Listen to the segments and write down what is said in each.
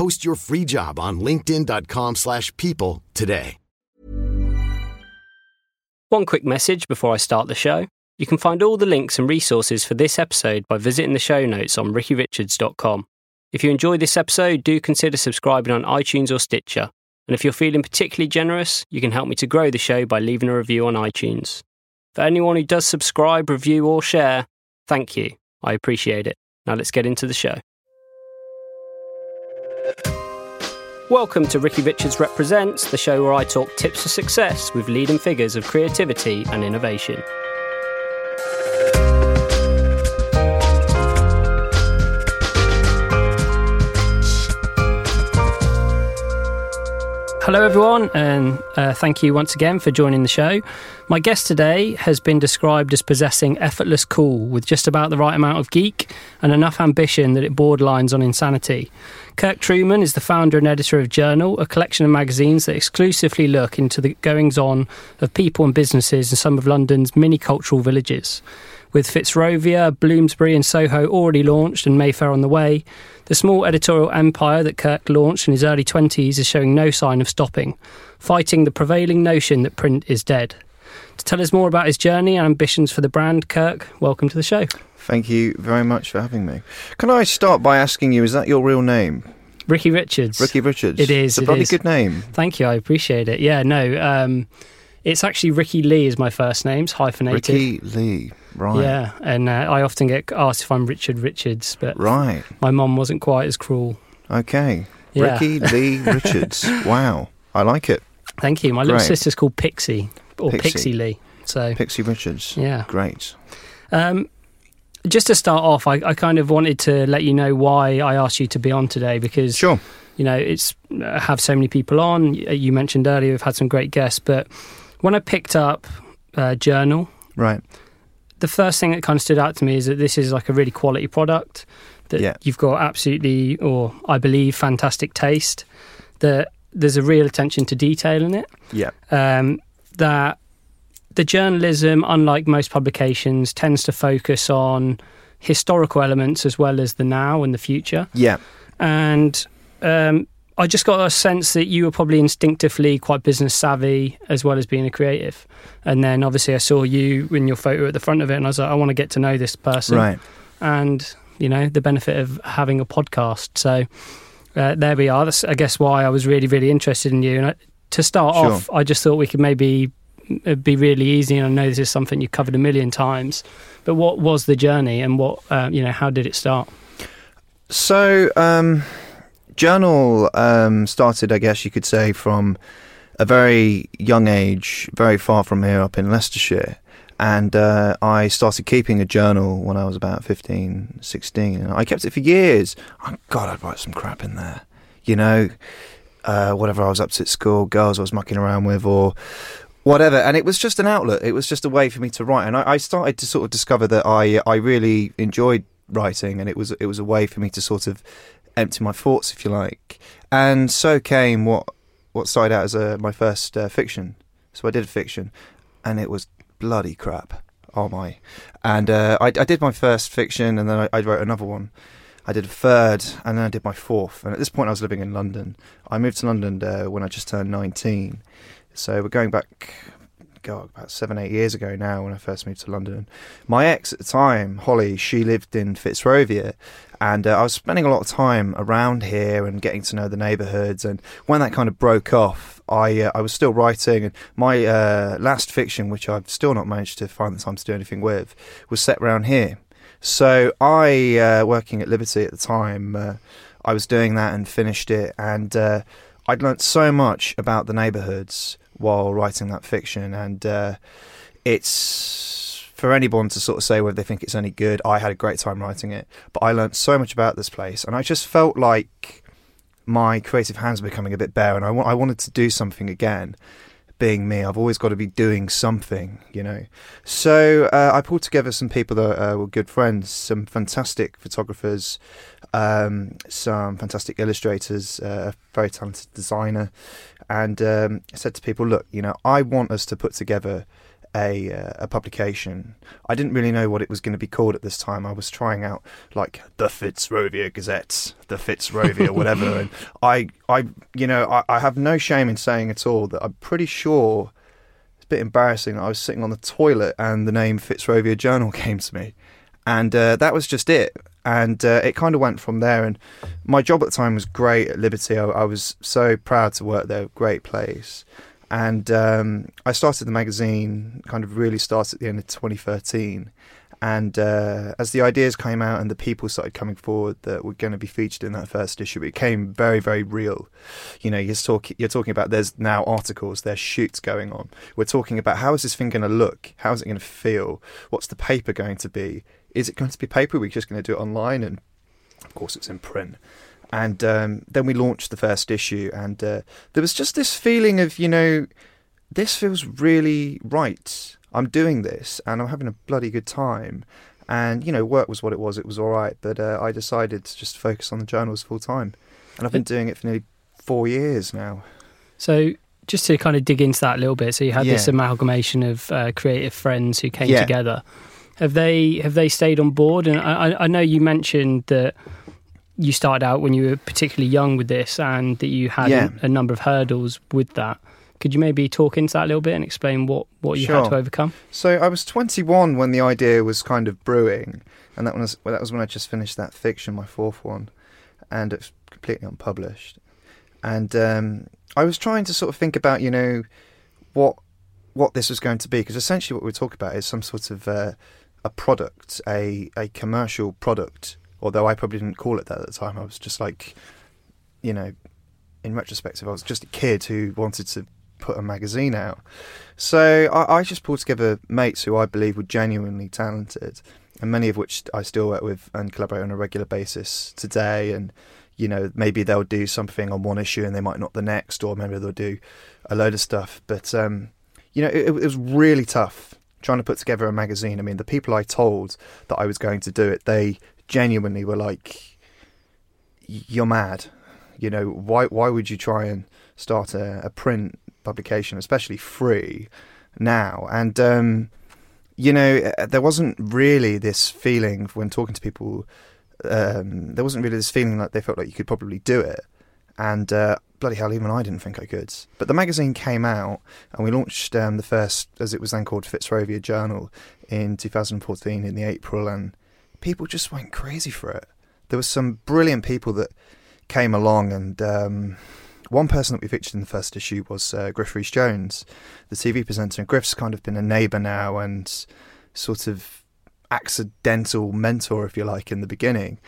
Post your free job on linkedin.com slash people today. One quick message before I start the show. You can find all the links and resources for this episode by visiting the show notes on rickyrichards.com. If you enjoy this episode, do consider subscribing on iTunes or Stitcher. And if you're feeling particularly generous, you can help me to grow the show by leaving a review on iTunes. For anyone who does subscribe, review, or share, thank you. I appreciate it. Now let's get into the show. Welcome to Ricky Richards Represents, the show where I talk tips for success with leading figures of creativity and innovation. Hello, everyone, and uh, thank you once again for joining the show. My guest today has been described as possessing effortless cool with just about the right amount of geek and enough ambition that it borderlines on insanity. Kirk Truman is the founder and editor of Journal, a collection of magazines that exclusively look into the goings on of people and businesses in some of London's mini cultural villages. With Fitzrovia, Bloomsbury, and Soho already launched and Mayfair on the way, the small editorial empire that Kirk launched in his early 20s is showing no sign of stopping, fighting the prevailing notion that print is dead. To tell us more about his journey and ambitions for the brand, Kirk, welcome to the show. Thank you very much for having me. Can I start by asking you, is that your real name? Ricky Richards. Ricky Richards. It is. It's a it bloody is. good name. Thank you. I appreciate it. Yeah, no. Um, it's actually Ricky Lee is my first name. It's hyphenated. Ricky Lee. Right. Yeah, and uh, I often get asked if I'm Richard Richards, but Right. my mum wasn't quite as cruel. Okay. Yeah. Ricky Lee Richards. Wow. I like it. Thank you. My little sister's called Pixie or Pixie. Pixie, Lee. So Pixie Richards. yeah. Great. Um, just to start off, I, I kind of wanted to let you know why I asked you to be on today because Sure. you know it's I have so many people on. You mentioned earlier we've had some great guests, but when I picked up uh, Journal, Right. The first thing that kind of stood out to me is that this is like a really quality product. That Yeah. you've got absolutely, or I believe, fantastic taste. That there's a real attention to detail in it. Yeah. Um, that the journalism, unlike most publications, tends to focus on historical elements as well as the now and the future. Yeah. And um, I just got a sense that you were probably instinctively quite business savvy as well as being a creative. And then obviously I saw you in your photo at the front of it, and I was like, I want to get to know this person. Right. And you know the benefit of having a podcast. So uh, there we are. That's I guess why I was really really interested in you. And I, to start Sure. off, I just thought we could maybe it'd be really easy. And I know this is something you've covered a million times. But what was the journey, and what uh, you know? How did it start? So, um, Journal um, started, I guess you could say, from a very young age, very far from here, up in Leicestershire. And uh, I started keeping a journal when I was about 15, 16. And I kept it for years. Oh, God, I'd write some crap in there. You know, uh, whatever I was up to at school, girls I was mucking around with, or whatever. And it was just an outlet. It was just a way for me to write. And I, I started to sort of discover that I I really enjoyed writing, and it was it was a way for me to sort of empty my thoughts, if you like. And so came what what started out as a, my first uh, fiction. So I did fiction, and it was bloody crap. Oh my! And uh, I, I did my first fiction, and then I, I wrote another one. I did a third, and then I did my fourth. And at this point, I was living in London. I moved to London uh, when I just turned 19. So we're going back, God, about seven, eight years ago now when I first moved to London. My ex at the time, Holly, she lived in Fitzrovia. And uh, I was spending a lot of time around here and getting to know the neighbourhoods. And when that kind of broke off, I uh, I was still writing. And my uh, last fiction, which I've still not managed to find the time to do anything with, was set around here. So I, uh, working at Liberty at the time, uh, I was doing that and finished it, and uh, I'd learnt so much about the neighbourhoods while writing that fiction, and uh, it's for anyone to sort of say whether they think it's any good. I had a great time writing it, but I learned so much about this place, and I just felt like my creative hands were becoming a bit bare, and I, wanted to do something again being me. I've always got to be doing something, you know. So uh, I pulled together some people that uh, were good friends, some fantastic photographers, um, some fantastic illustrators, uh, a very talented designer, and um, said to people, look, you know, I want us to put together a uh, a publication. I didn't really know what it was going to be called at this time. I was trying out like the Fitzrovia Gazette, the Fitzrovia whatever, and I I you know I, I have no shame in saying at all that I'm pretty sure it's a bit embarrassing. that I was sitting on the toilet and the name Fitzrovia Journal came to me, and uh, that was just it. And uh, it kind of went from there. And my job at the time was great at Liberty. I, I was so proud to work there. Great place and um, I started the magazine. Kind of really started at the end of 2013, and uh, as the ideas came out and the people started coming forward that were going to be featured in that first issue, it became very, very real. You know, you're talking you're talking about there's now articles, there's shoots going on. We're talking about how is this thing going to look? How is it going to feel? What's the paper going to be? Is it going to be paper? We're just going to do it online, and of course, it's in print and um, then we launched the first issue, and uh, there was just this feeling of you know, this feels really right. I'm doing this, and I'm having a bloody good time. And you know, work was what it was; it was all right. But uh, I decided to just focus on the journals full time, and I've been doing it for nearly four years now. So, just to kind of dig into that a little bit, so you had this amalgamation of uh, creative friends who came Yeah. together. Have they have they stayed on board? And I, I- know you mentioned that you started out when you were particularly young with this, and that you had Yeah. a, a number of hurdles with that. Could you maybe talk into that a little bit and explain what, what you had to overcome? So I was 21 when the idea was kind of brewing, and that was well, that was when I just finished that fiction, my fourth one, and it's completely unpublished. And um, I was trying to sort of think about, you know, what what this was going to be, because essentially what we're talking about is some sort of uh, a product, a a commercial product. Although I probably didn't call it that at the time, I was just like, you know, in retrospective, I was just a kid who wanted to put a magazine out. So I, I just pulled together mates who I believe were genuinely talented, and many of which I still work with and collaborate on a regular basis today. And you know, maybe they'll do something on one issue and they might not the next, or maybe they'll do a load of stuff. But um, you know, it, it was really tough trying to put together a magazine. I mean, the people I told that I was going to do it, they genuinely were like, "You're mad." You know, why why would you try and start a, a print publication, especially free, now? And um, you know, there wasn't really this feeling when talking to people. Um, there wasn't really this feeling like they felt like you could probably do it. And uh, bloody hell, even I didn't think I could. But the magazine came out, and we launched um, the first, as it was then called, Fitzrovia Journal in 2014 in the April, and people just went crazy for it. There was some brilliant people that came along, and um, one person that we featured in the first issue was uh, Griff Rhys Jones, the TV presenter. And Griff's kind of been a neighbour now and sort of accidental mentor, if you like, in the beginning.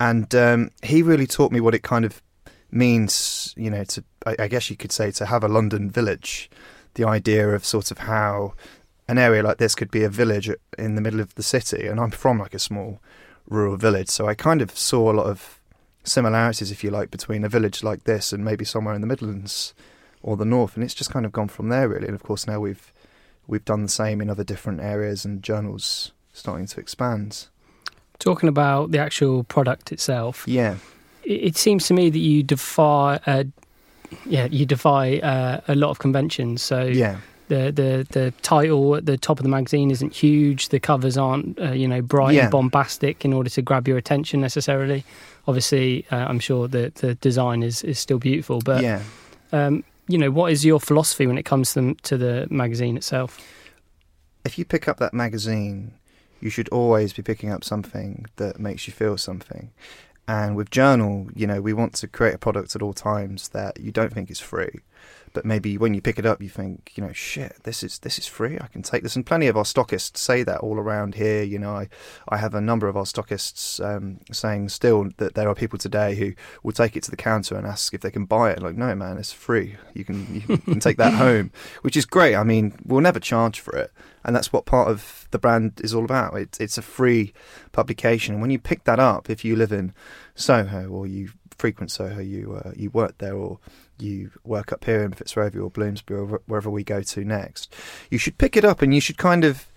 And um, he really taught me what it kind of means, you know, to, I, I guess you could say, to have a London village. The idea of sort of how an area like this could be a village in the middle of the city. And I'm from like a small rural village, so I kind of saw a lot of similarities, if you like, between a village like this and maybe somewhere in the Midlands or the north. And it's just kind of gone from there, really. And of course, now we've we've done the same in other different areas and journals starting to expand. Talking about the actual product itself, Yeah, it, seems to me that you defy, uh, yeah, you defy uh, a lot of conventions. So yeah, the the the title at the top of the magazine isn't huge. The covers aren't uh, you know bright Yeah. and bombastic in order to grab your attention necessarily. Obviously, uh, I'm sure that the design is is still beautiful, but yeah. um, you know, what is your philosophy when it comes to the, to the magazine itself? if you pick up that magazine, you should always be picking up something that makes you feel something. And with Journal, you know, we want to create a product at all times that you don't think is free, but maybe when you pick it up, you think, you know, shit, this is this is free. I can take this. And plenty of our stockists say that all around here. You know, I I have a number of our stockists um, saying still that there are people today who will take it to the counter and ask if they can buy it. Like, no, man, it's free. You can you can take that home, which is great. I mean, we'll never charge for it and that's what part of the brand is all about. It's it's a free publication, and when you pick that up, if you live in Soho or you frequent Soho, you uh, you work there, or you work up here in Fitzrovia or Bloomsbury or wh- wherever we go to next, you should pick it up, and you should kind of.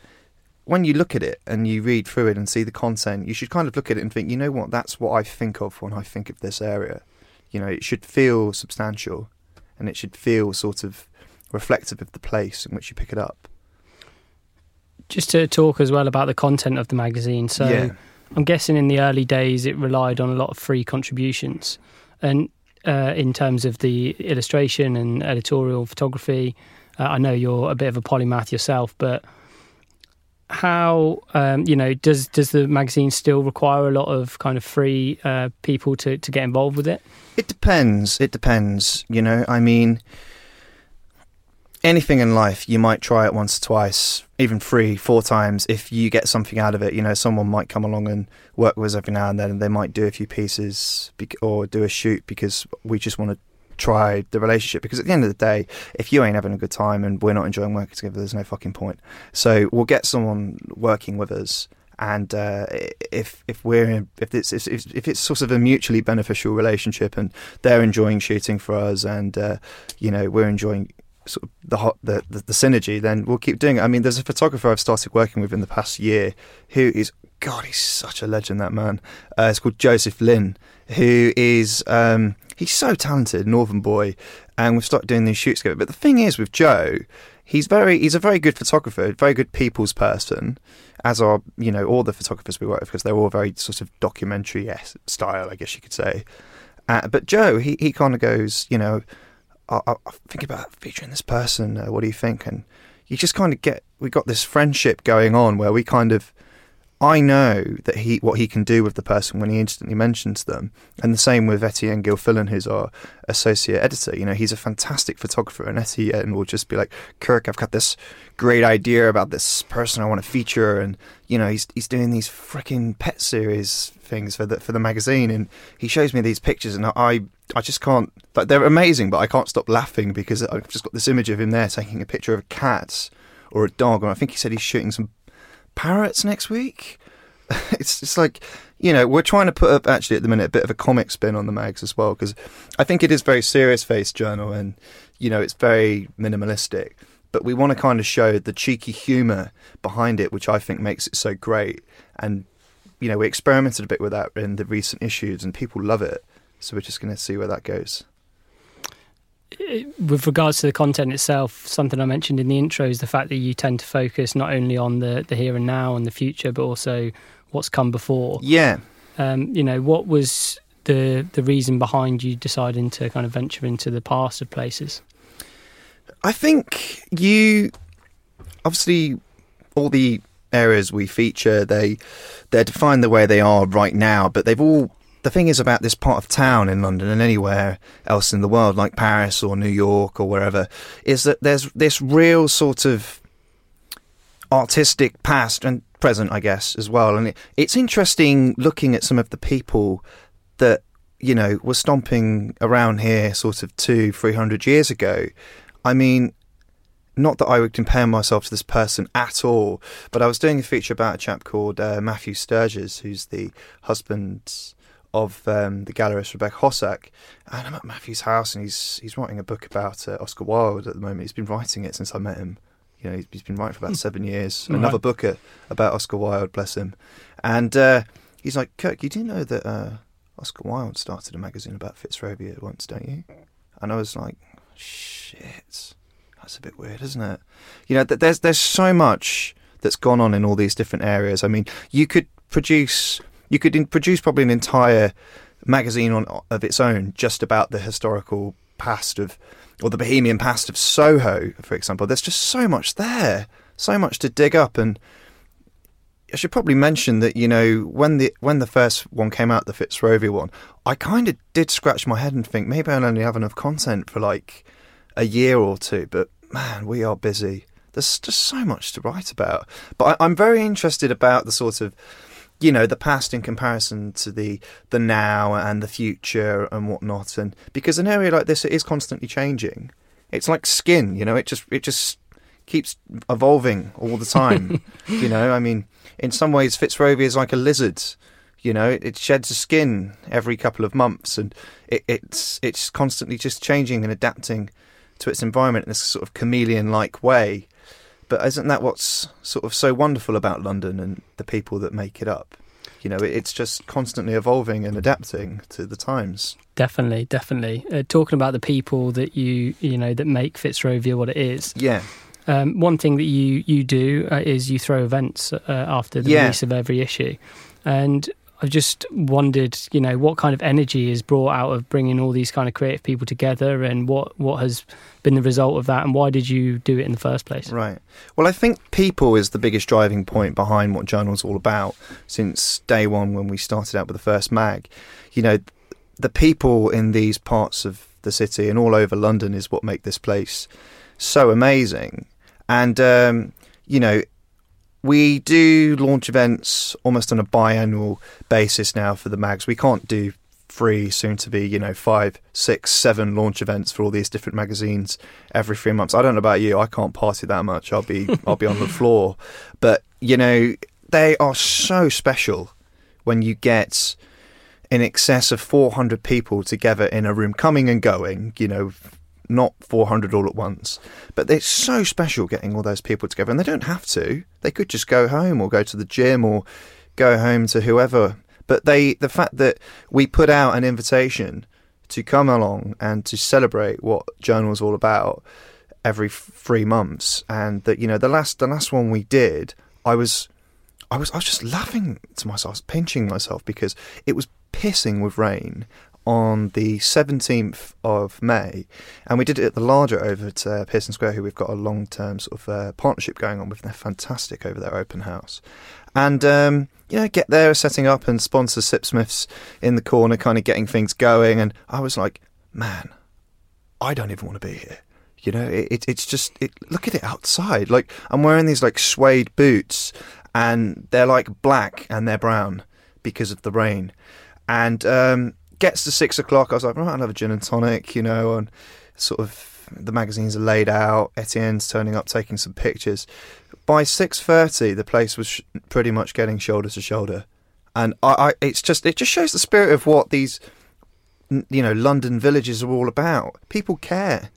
When you look at it and you read through it and see the content, you should kind of look at it and think, you know what, that's what I think of when I think of this area. You know, it should feel substantial and it should feel sort of reflective of the place in which you pick it up. Just to talk as well about the content of the magazine. So, yeah. I'm guessing in the early days it relied on a lot of free contributions, and uh, in terms of the illustration and editorial photography, uh, I know you're a bit of a polymath yourself, but how um, you know does does the magazine still require a lot of kind of free uh, people to to get involved with it? It depends. It depends. You know, I mean, anything in life, you might try it once, or twice, even three, four times. If you get something out of it, you know, someone might come along and work with us every now and then, and they might do a few pieces or do a shoot because we just want to try the relationship. Because at the end of the day, if you ain't having a good time and we're not enjoying working together, there's no fucking point. So we'll get someone working with us. And uh, if if we're if it's if, if it's sort of a mutually beneficial relationship, and they're enjoying shooting for us, and uh, you know we're enjoying sort of the, the the the synergy, then we'll keep doing it. I mean, there's a photographer I've started working with in the past year who is God, he's such a legend. That man. Uh, it's called Joseph Lynn, who is um, he's so talented, Northern boy, and we've started doing these shoots together. But the thing is with Joe, he's very he's a very good photographer, very good people's person, as are you know all the photographers we work with because they're all very sort of documentary style, I guess you could say. Uh, but Joe, he he kind of goes, you know, I, I think about featuring this person. Uh, what do you think? And you just kind of get we got this friendship going on where we kind of I know that he what he can do with the person when he instantly mentions them, and the same with Etienne Gilfillan, who's our uh, associate editor. You know, he's a fantastic photographer, and Etienne will just be like, "Kirk, I've got this great idea about this person I want to feature," and you know, he's he's doing these freaking pet series things for the for the magazine, and he shows me these pictures, and I I just can't. Like, they're amazing, but I can't stop laughing because I've just got this image of him there taking a picture of a cat or a dog, and I think he said he's shooting some parrots next week. it's it's like you know we're trying to put up actually at the minute a bit of a comic spin on the mags as well because I think it is very serious face journal and you know it's very minimalistic but we want to kind of show the cheeky humour behind it which I think makes it so great and you know we experimented a bit with that in the recent issues and people love it so we're just going to see where that goes. With regards to the content itself, something I mentioned in the intro is the fact that you tend to focus not only on the, the here and now and the future, but also what's come before. Yeah. Um, you know, what was the the reason behind you deciding to kind of venture into the past of places? I think you obviously all the areas we feature they they're defined the way they are right now, but they've all the thing is about this part of town in London and anywhere else in the world, like Paris or New York or wherever, is that there's this real sort of artistic past and present, I guess, as well. And it, it's interesting looking at some of the people that you know were stomping around here, sort of two, three hundred years ago. I mean, not that I would compare myself to this person at all, but I was doing a feature about a chap called uh, Matthew Sturgis, who's the husband of um, the gallerist Rebecca Hossack, and I'm at Matthew's house, and he's he's writing a book about uh, Oscar Wilde at the moment. He's been writing it since I met him. You know, he's, he's been writing for about seven years. Right. Another book uh, about Oscar Wilde, bless him. And uh, he's like, Kirk, you do know that uh, Oscar Wilde started a magazine about Fitzrovia once, don't you? And I was like, shit. that's a bit weird, isn't it? You know, th- there's there's so much that's gone on in all these different areas. I mean, you could produce you could in- produce probably an entire magazine on of its own just about the historical past of or the bohemian past of Soho, for example. There's just so much there, so much to dig up and I should probably mention that you know when the when the first one came out, the Fitzrovia one, I kind of did scratch my head and think maybe I'll only have enough content for like a year or two. But man, we are busy. There's just so much to write about. But I, I'm very interested about the sort of you know the past in comparison to the the now and the future and whatnot. And because an area like this it is constantly changing. It's like skin you know it just it just keeps evolving all the time you know. I mean in some ways fitzrovia is like a lizard you know. It, it sheds a skin every couple of months and it, it's it's constantly just changing and adapting to its environment in this sort of chameleon like way but isn't that what's sort of so wonderful about London and the people that make it up? You know, it's just constantly evolving and adapting to the times. Definitely, definitely. Uh, talking about the people that you you know that make Fitzrovia what it is. Yeah. Um, one thing that you you do uh, is you throw events uh, after the Yeah. release of every issue, and I just wondered, you know, what kind of energy is brought out of bringing all these kind of creative people together, and what what has been the result of that, and why did you do it in the first place? Right. Well, I think people is the biggest driving point behind what Journal's all about since day one when we started out with the first mag. You know, the people in these parts of the city and all over London is what make this place so amazing. And, um, you know, we do launch events almost on a biannual basis now for the mags. We can't do three, soon to be, you know, five, six, seven launch events for all these different magazines every three months. I don't know about you, I can't party that much. I'll be I'll be on the floor. But, you know, they are so special when you get in excess of 400 people together in a room coming and going, you know, not 400 all at once. But it's so special getting all those people together, and they don't have to. They could just go home or go to the gym or go home to whoever. But they, the fact that we put out an invitation to come along and to celebrate what Journal's all about every three months, and that you know the last the last one we did, I was, I was I was just laughing to myself, I was pinching myself because it was pissing with rain on the 17th of May, and we did it at the Larder over at uh, Pearson Square, who we've got a long term sort of uh, partnership going on with. They're fantastic over their open house. And, um, you know, get there, setting up and sponsor Sipsmiths in the corner, kind of getting things going. And I was like, man, I don't even want to be here. You know, it, it, it's just, it, look at it outside. Like, I'm wearing these like suede boots, and they're like black and they're brown because of the rain. And um, gets to six o'clock, I was like, right, I'll have a gin and tonic, you know, and sort of the magazines are laid out. Etienne's turning up, taking some pictures. By six thirty, the place was sh- pretty much getting shoulder to shoulder, and I, I, it's just it just shows the spirit of what these, you know, London villages are all about. People care.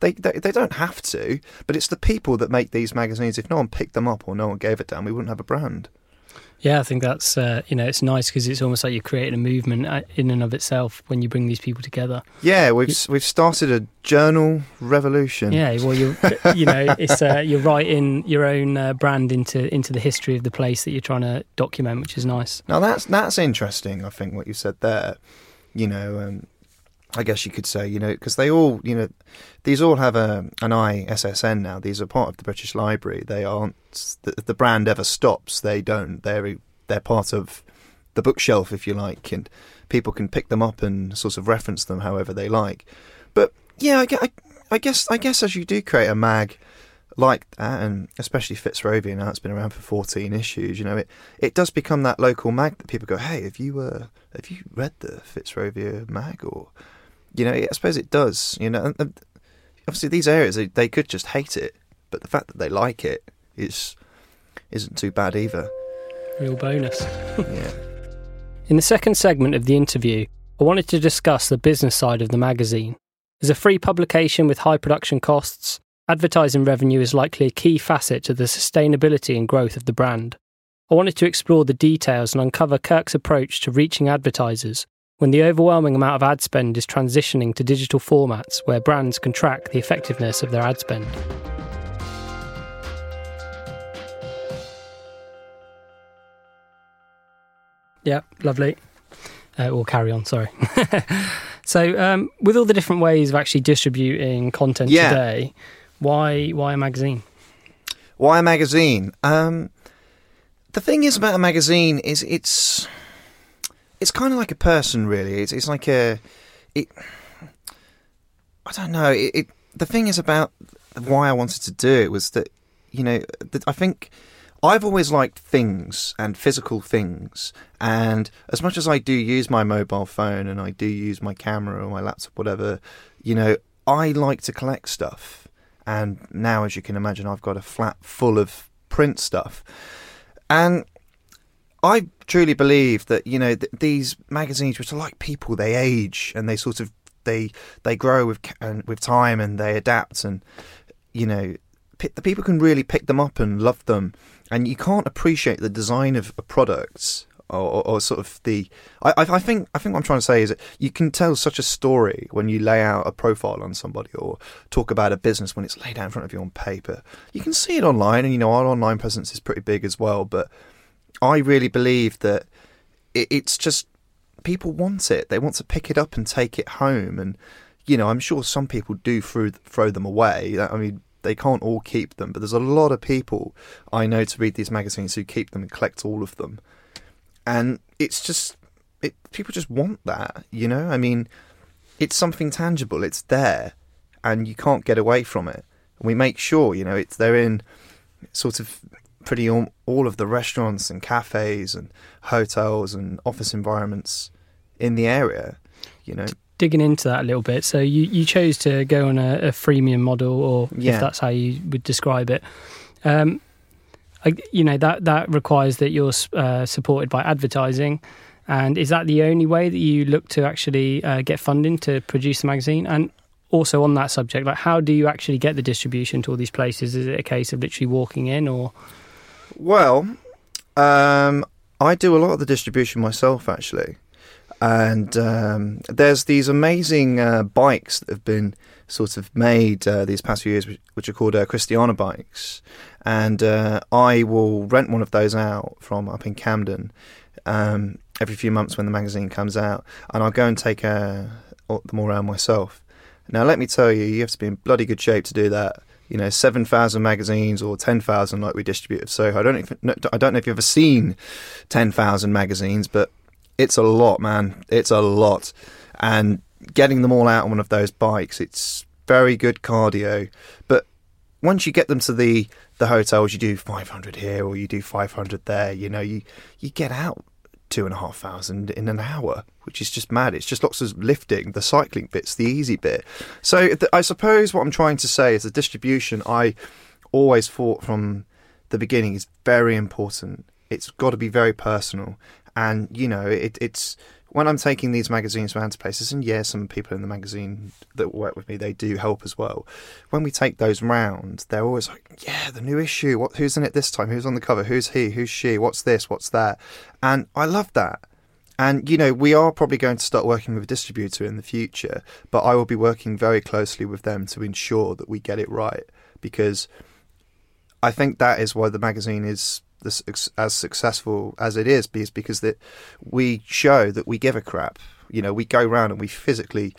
They, they they don't have to, but it's the people that make these magazines. If no one picked them up or no one gave it down, we wouldn't have a brand. Yeah, I think that's uh, you know it's nice because it's almost like you're creating a movement uh, in and of itself when you bring these people together. Yeah, we've s we've started a journal revolution. Yeah, well, you're you know it's uh, you're writing your own uh, brand into into the history of the place that you're trying to document, which is nice. Now that's that's interesting. I think what you said there. You know, um, I guess you could say, you know, because they all, you know, these all have a an ISSN now. These are part of the British Library. They aren't. The, the brand ever stops. They don't. They're they're part of the bookshelf, if you like, and people can pick them up and sort of reference them however they like. But yeah, I, I, guess I guess as you do create a mag like that, and especially Fitzrovia now, it's been around for 14 issues. You know, it it does become that local mag that people go, "Hey, have you uh, have you read the Fitzrovia mag?" Or you know, I suppose it does. You know, obviously these areas they, they could just hate it, but the fact that they like it is isn't too bad either. Real bonus. Yeah. In the second segment of the interview, I wanted to discuss the business side of the magazine. As a free publication with high production costs, advertising revenue is likely a key facet to the sustainability and growth of the brand. I wanted to explore the details and uncover Kirk's approach to reaching advertisers, when the overwhelming amount of ad spend is transitioning to digital formats where brands can track the effectiveness of their ad spend. Yeah, lovely. Uh, we'll carry on, sorry. so, um, with all the different ways of actually distributing content Yeah. today, why why a magazine? Why a magazine? Um, the thing is about a magazine is it's it's kind of like a person, really. It's it's like a it. I don't know. It, it the thing is about why I wanted to do it was that you know that I think I've always liked things and physical things, and as much as I do use my mobile phone and I do use my camera or my laptop, whatever, you know, I like to collect stuff. And now, as you can imagine, I've got a flat full of print stuff, and I truly believe that you know th- these magazines, which are like people, they age and they sort of they they grow with and with time and they adapt and you know p- the people can really pick them up and love them and you can't appreciate the design of a product or, or, or sort of the I, I think I think what I'm trying to say is that you can tell such a story when you lay out a profile on somebody or talk about a business when it's laid out in front of you on paper. You can see it online, and you know our online presence is pretty big as well. But I really believe that it, it's just people want it. They want to pick it up and take it home, and you know I'm sure some people do throw throw them away. I mean they can't all keep them, but there's a lot of people I know to read these magazines who keep them and collect all of them, and it's just it. People just want that, you know. I mean, it's something tangible. It's there, and you can't get away from it. We make sure, you know, it's they're in sort of pretty all, all of the restaurants and cafes and hotels and office environments in the area. You know, Digging into that a little bit, so you, you chose to go on a, a freemium model, or Yeah. if that's how you would describe it. Um, I, you know that that requires that you're uh, supported by advertising, and is that the only way that you look to actually uh, get funding to produce the magazine? And also on that subject, like how do you actually get the distribution to all these places? Is it a case of literally walking in, or Well, um, I do a lot of the distribution myself, actually. And um, there's these amazing uh, bikes that have been sort of made uh, these past few years, which, are called uh, Christiania bikes. And uh, I will rent one of those out from up in Camden um, every few months when the magazine comes out. And I'll go and take uh, them all around myself. Now, let me tell you, you have to be in bloody good shape to do that. You know, seven thousand magazines or ten thousand like we distribute of Soho. I don't if, I don't know if you've ever seen ten thousand magazines, but it's a lot, man. It's a lot, and getting them all out on one of those bikes, it's very good cardio. But once you get them to the the hotels, you do five hundred here or you do five hundred there. You know, you you get out two and a half thousand in an hour, which is just mad. It's just lots of lifting. The cycling bit's the easy bit. So I suppose what I'm trying to say is the distribution. I always thought from the beginning is very important. It's got to be very personal, and you know, it, it's when I'm taking these magazines around to places, and yeah, some people in the magazine that work with me they do help as well. When we take those round, they're always like, "Yeah, the new issue. What? Who's in it this time? Who's on the cover? Who's he? Who's she? What's this? What's that?" And I love that. And you know, we are probably going to start working with a distributor in the future, but I will be working very closely with them to ensure that we get it right because I think that is why the magazine is this, as successful as it is, is because that we show that we give a crap. You know, we go around and we physically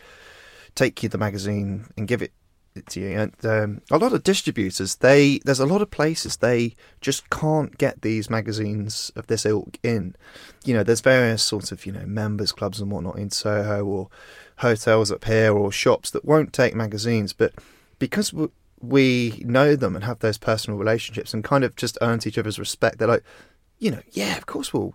take you the magazine and give it to you. And um, a lot of distributors, they there's a lot of places they just can't get these magazines of this ilk in. You know, there's various sorts of you know members clubs and whatnot in Soho or hotels up here or shops that won't take magazines, but because we know them and have those personal relationships and kind of just earned each other's respect. They're like, you know, yeah, of course we'll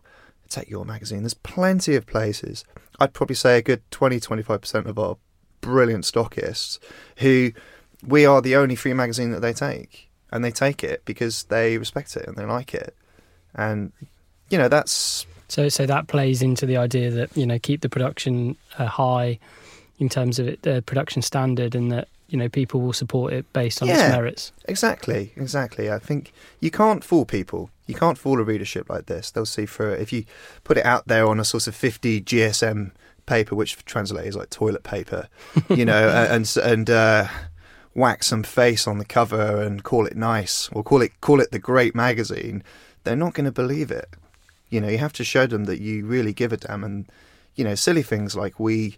take your magazine. There's plenty of places. I'd probably say a good 20 25% of our brilliant stockists who we are the only free magazine that they take. And they take it because they respect it and they like it. And, you know, that's So, so that plays into the idea that you know keep the production uh, high in terms of the production standard, and that you know people will support it based on its Yeah. merits. Exactly, exactly. I think you can't fool people. You can't fool a readership like this. They'll see through it. If you put it out there on a sort of 50 GSM paper, which translated is like toilet paper, you know, and and uh, wax some face on the cover and call it nice or call it call it the great magazine, they're not going to believe it. You know, you have to show them that you really give a damn, and you know, silly things like we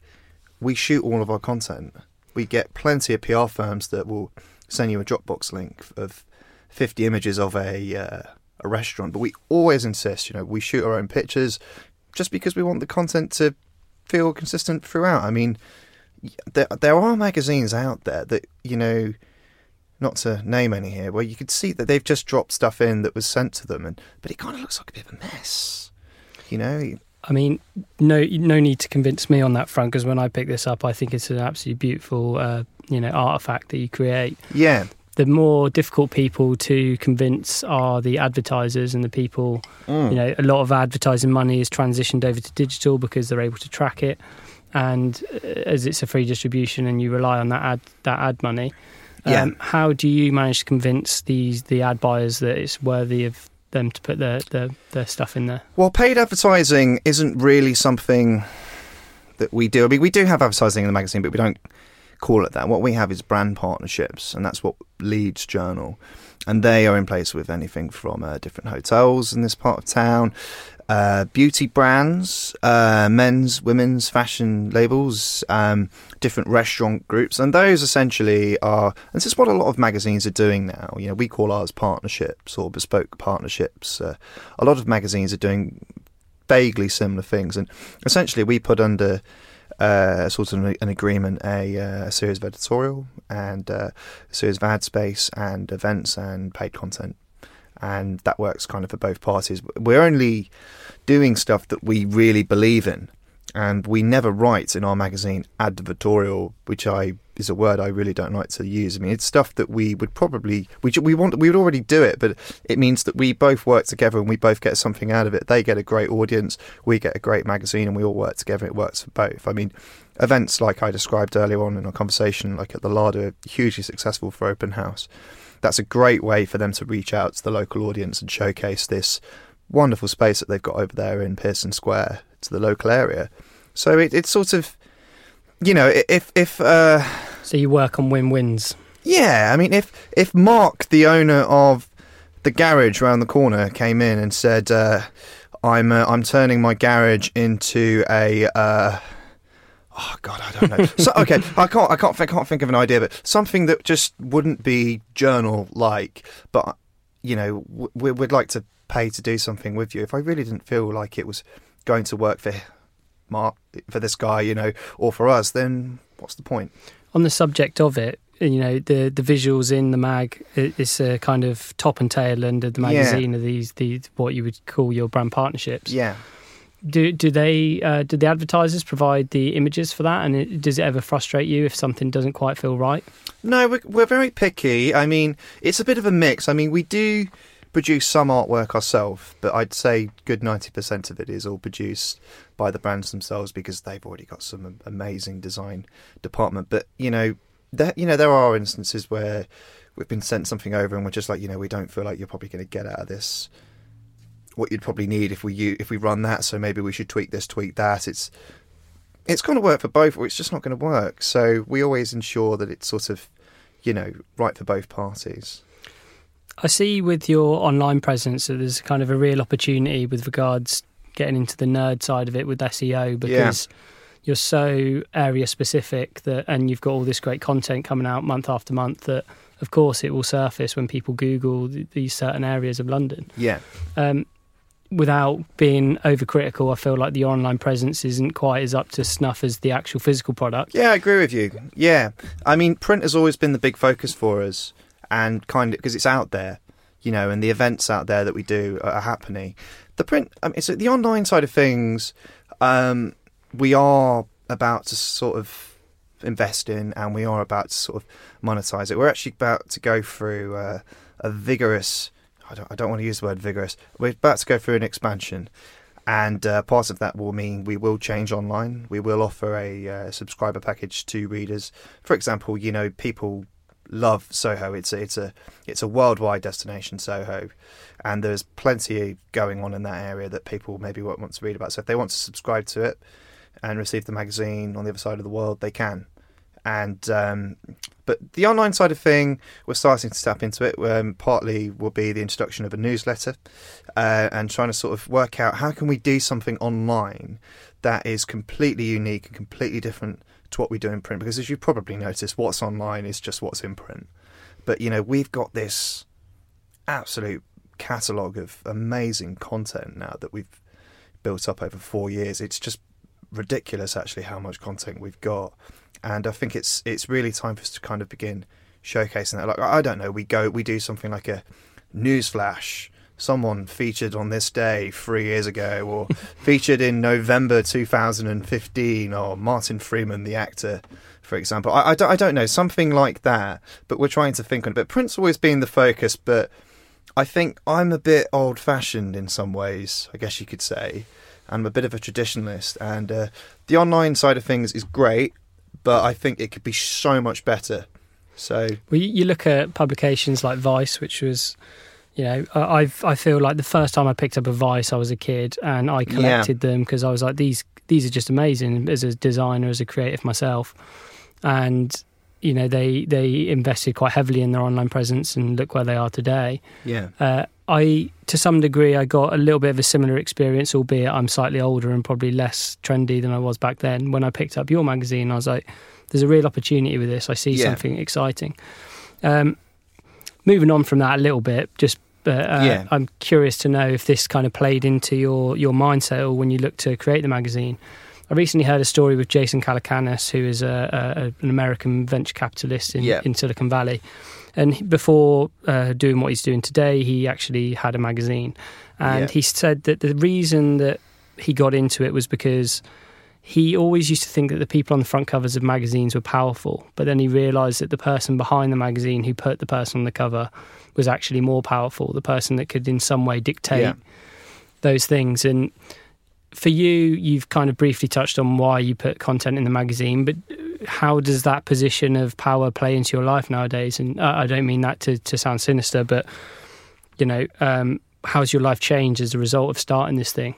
we shoot all of our content. We get plenty of PR firms that will send you a Dropbox link of 50 images of a uh, a restaurant, but we always insist, you know, we shoot our own pictures just because we want the content to feel consistent throughout. I mean, there there are magazines out there that you know, not to name any here, where you could see that they've just dropped stuff in that was sent to them, and but it kind of looks like a bit of a mess, you know. I mean, no, no need to convince me on that front because when I pick this up, I think it's an absolutely beautiful, uh, you know, artifact that you create. Yeah, the more difficult people to convince are the advertisers and the people. Mm. You know, a lot of advertising money is transitioned over to digital because they're able to track it, and uh, as it's a free distribution and you rely on that ad that ad money. Yeah. Um, how do you manage to convince these the ad buyers that it's worthy of them to put their, their, their stuff in there? Well, paid advertising isn't really something that we do. I mean, we do have advertising in the magazine, but we don't call it that. What we have is brand partnerships, and that's what leads Journal. And they are in place with anything from uh, different hotels in this part of town, uh, beauty brands, uh, men's, women's fashion labels, um, different restaurant groups, and those essentially are. And this is what a lot of magazines are doing now. You know, we call ours partnerships or bespoke partnerships. Uh, a lot of magazines are doing vaguely similar things, and essentially we put under uh, sort of an, agreement, a, uh, a, series of editorial and uh, a series of ad space and events and paid content. And that works kind of for both parties. We're only doing stuff that we really believe in and we never write in our magazine advertorial, which I is a word I really don't like to use. I mean, it's stuff that we would probably we we want we would already do it, but it means that we both work together and we both get something out of it. They get a great audience, we get a great magazine, and we all work together. It works for both. I mean, events like I described earlier on in our conversation, like at the Larder, hugely successful for Open House. That's a great way for them to reach out to the local audience and showcase this wonderful space that they've got over there in Pearson Square to the local area. So it, it's sort of, you know, if if uh, so you work on win wins. Yeah, I mean, if if Mark, the owner of the garage around the corner, came in and said, uh, "I'm uh, I'm turning my garage into a." Oh God, I don't know. so, okay, I can't, I can't, I can't think of an idea, but something that just wouldn't be journal like. But you know, we, would like to pay to do something with you. If I really didn't feel like it was going to work for Mark, for this guy, you know, or for us, then what's the point? On the subject of it, you know, the the visuals in the mag is a kind of top and tail end of the magazine yeah. of these these what you would call your brand partnerships. Yeah. Do do they uh, do the advertisers provide the images for that? And it, does it ever frustrate you if something doesn't quite feel right? No, we're, we're very picky. I mean, it's a bit of a mix. I mean, we do produce some artwork ourselves, but I'd say good 90% of it is all produced by the brands themselves because they've already got some amazing design department. But, you know, there, you know, there are instances where we've been sent something over and we're just like, you know, we don't feel like you're probably going to get out of this what you'd probably need if we if we run that. So maybe we should tweak this, tweak that. It's it's going to work for both, or it's just not going to work. So we always ensure that it's sort of, you know, right for both parties. I see with your online presence that there's kind of a real opportunity with regards getting into the nerd side of it with SEO because yeah. you're so area specific that and you've got all this great content coming out month after month that of course it will surface when people google these certain areas of London. Yeah. Um, without being overcritical, I feel like the online presence isn't quite as up to snuff as the actual physical product. Yeah, I agree with you. Yeah. I mean, print has always been the big focus for us and kind of because it's out there, you know, and the events out there that we do are happening. The print, I mean, so the online side of things, um, we are about to sort of invest in, and we are about to sort of monetize it. We're actually about to go through uh, a vigorous. I don't, I don't want to use the word vigorous. We're about to go through an expansion, and uh, part of that will mean we will change online. We will offer a uh, subscriber package to readers. For example, you know, people love Soho. It's a, it's a it's a worldwide destination, Soho, and there's plenty going on in that area that people maybe won't want to read about. So if they want to subscribe to it, and receive the magazine on the other side of the world, they can. And um, but the online side of thing, we're starting to tap into it. Um, partly will be the introduction of a newsletter, uh, and trying to sort of work out how can we do something online that is completely unique and completely different to what we do in print. Because as you've probably noticed, what's online is just what's in print. But you know, we've got this absolute catalogue of amazing content now that we've built up over four years. It's just ridiculous, actually, how much content we've got, and I think it's it's really time for us to kind of begin showcasing that. Like I don't know, we go we do something like a news flash. Someone featured on this day three years ago, or featured in November 2015, or Martin Freeman, the actor, for example. I, I, don't, I don't know, something like that, but we're trying to think on it. But Print's always been the focus, but I think I'm a bit old fashioned in some ways, I guess you could say. I'm a bit of a traditionalist, and uh, the online side of things is great, but I think it could be so much better. So, well, you look at publications like Vice, which was, you know, I I feel like the first time I picked up a Vice, I was a kid, and I collected yeah. them because I was like, these these are just amazing as a designer, as a creative myself, and you know they they invested quite heavily in their online presence and look where they are today. Yeah. Uh, I to some degree I got a little bit of a similar experience, albeit I'm slightly older and probably less trendy than I was back then. When I picked up your magazine, I was like, "There's a real opportunity with this. I see yeah. something exciting." Um, moving on from that a little bit, just uh, yeah. I'm curious to know if this kind of played into your your mindset or when you looked to create the magazine. I recently heard a story with Jason Calacanis, who is a, a, an American venture capitalist in, yeah. in Silicon Valley. And before uh, doing what he's doing today, he actually had a magazine. And yeah. he said that the reason that he got into it was because he always used to think that the people on the front covers of magazines were powerful. But then he realized that the person behind the magazine who put the person on the cover was actually more powerful, the person that could in some way dictate yeah. those things. And for you, you've kind of briefly touched on why you put content in the magazine, but how does that position of power play into your life nowadays? And I don't mean that to, to sound sinister, but you know, um, how's your life changed as a result of starting this thing?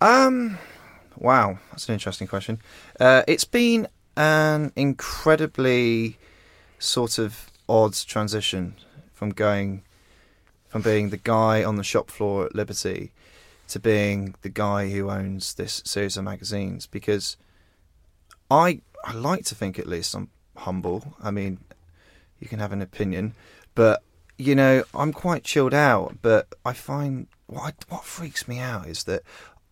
Um, wow, that's an interesting question. Uh, it's been an incredibly sort of odd transition from going from being the guy on the shop floor at Liberty to being the guy who owns this series of magazines because I I like to think at least I'm humble. I mean, you can have an opinion, but you know I'm quite chilled out. But I find what what freaks me out is that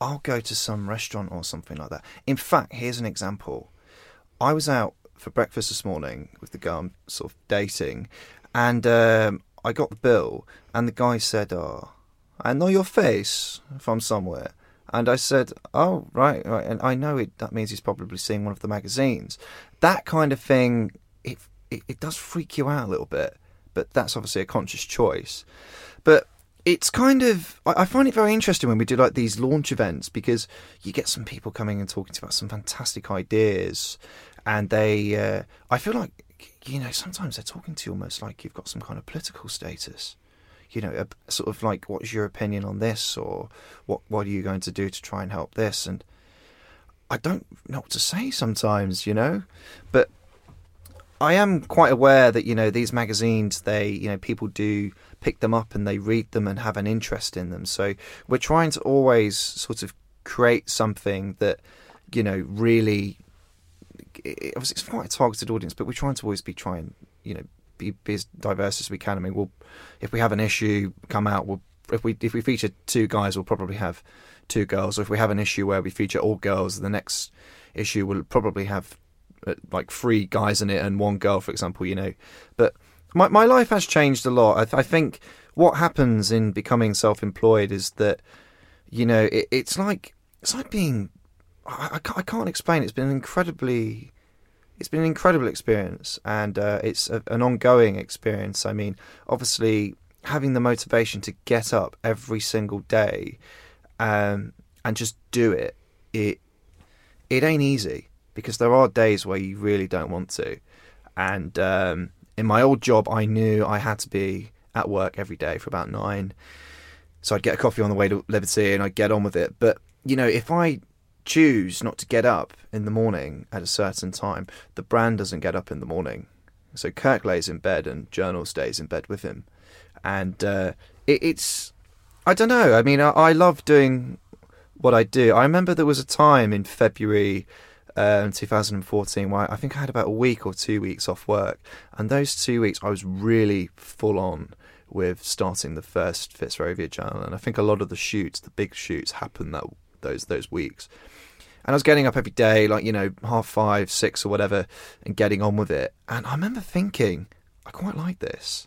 I'll go to some restaurant or something like that. In fact, here's an example. I was out for breakfast this morning with the guy I'm sort of dating, and um, I got the bill, and the guy said, "Oh." I know your face from somewhere. And I said, "Oh, right, right." And I know it. That means he's probably seeing one of the magazines. That kind of thing, it, it, it does freak you out a little bit. But that's obviously a conscious choice. But it's kind of I, find it very interesting when we do like these launch events because you get some people coming and talking to you about some fantastic ideas, and they. Uh, I feel like you know sometimes they're talking to you almost like you've got some kind of political status you know, a, sort of like, what's your opinion on this, or what what are you going to do to try and help this? And I don't know what to say sometimes, you know, but I am quite aware that you know these magazines, they you know people do pick them up and they read them and have an interest in them. So we're trying to always sort of create something that you know really. It, it's quite a targeted audience, but we're trying to always be trying, you know, be, be as diverse as we can. I mean, we'll if we have an issue come out, we'll if we if we feature two guys, we'll probably have two girls. Or if we have an issue where we feature all girls, the next issue will probably have uh, like three guys in it and one girl, for example. You know, but my my life has changed a lot. I, th- I think what happens in becoming self-employed is that you know it, it's like it's like being I, I, can't, I can't explain. It's been incredibly it's been an incredible experience and uh, it's a, an ongoing experience. I mean, obviously, having the motivation to get up every single day um, and just do it, it it ain't easy because there are days where you really don't want to. And um, in my old job, I knew I had to be at work every day for about nine. So I'd get a coffee on the way to Liberty and I'd get on with it. But, you know, if I choose not to get up in the morning at a certain time, the brand doesn't get up in the morning. So Kirk lays in bed and Journal stays in bed with him, and uh, it, it's I don't know. I mean, I, I, love doing what I do. I remember there was a time in February. Um, 2014, where I think I had about a week or two weeks off work, and those two weeks I was really full on with starting the first Fitzrovia Journal, and I think a lot of the shoots, the big shoots, happened that those those weeks. And I was getting up every day, like, you know, half five, six or whatever, and getting on with it. And I remember thinking, I quite like this.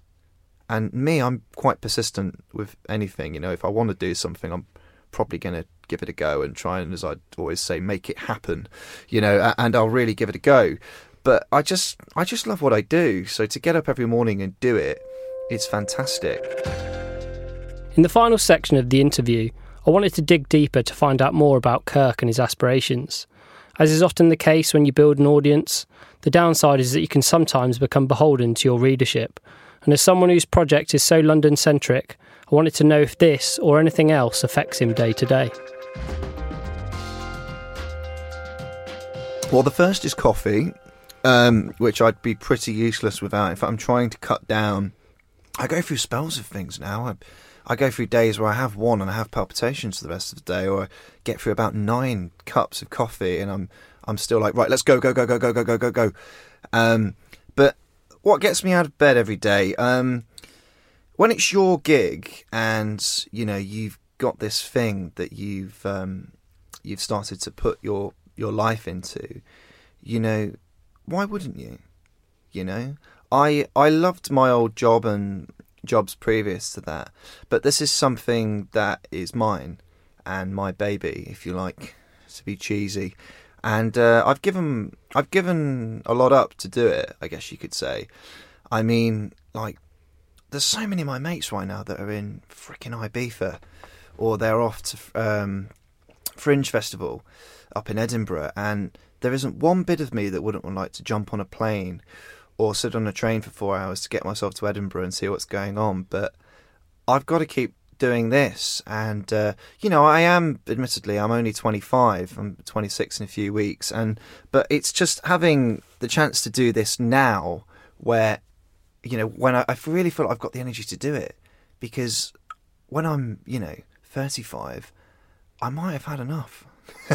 And me, I'm quite persistent with anything. You know, if I want to do something, I'm probably going to give it a go and try and, as I always say, make it happen. You know, and I'll really give it a go. But I just, I just love what I do. So to get up every morning and do it, it's fantastic. In the final section of the interview, I wanted to dig deeper to find out more about Kirk and his aspirations. As is often the case when you build an audience, the downside is that you can sometimes become beholden to your readership. And as someone whose project is so London centric, I wanted to know if this or anything else affects him day to day. Well, the first is coffee, um, which I'd be pretty useless without. In fact, I'm trying to cut down, I go through spells of things now. I, I go through days where I have one and I have palpitations for the rest of the day, or I get through about nine cups of coffee and I'm I'm still like, right, let's go, go, go, go, go, go, go, go, go. Um, but what gets me out of bed every day, um, when it's your gig and you know you've got this thing that you've um, you've started to put your your life into, you know, why wouldn't you? You know, I I loved my old job and jobs previous to that. But this is something that is mine and my baby, if you like, to be cheesy. And uh, I've given I've given a lot up to do it. I guess you could say. I mean, like, there's so many of my mates right now that are in freaking Ibiza, or they're off to um, Fringe Festival up in Edinburgh, and there isn't one bit of me that wouldn't like to jump on a plane or sit on a train for four hours to get myself to Edinburgh and see what's going on. But I've got to keep doing this. And, uh, you know, I am, admittedly, I'm only 25. I'm 26 in a few weeks. And, but it's just having the chance to do this now where, you know, when I, I really feel like I've got the energy to do it. Because when I'm, you know, 35, I might have had enough.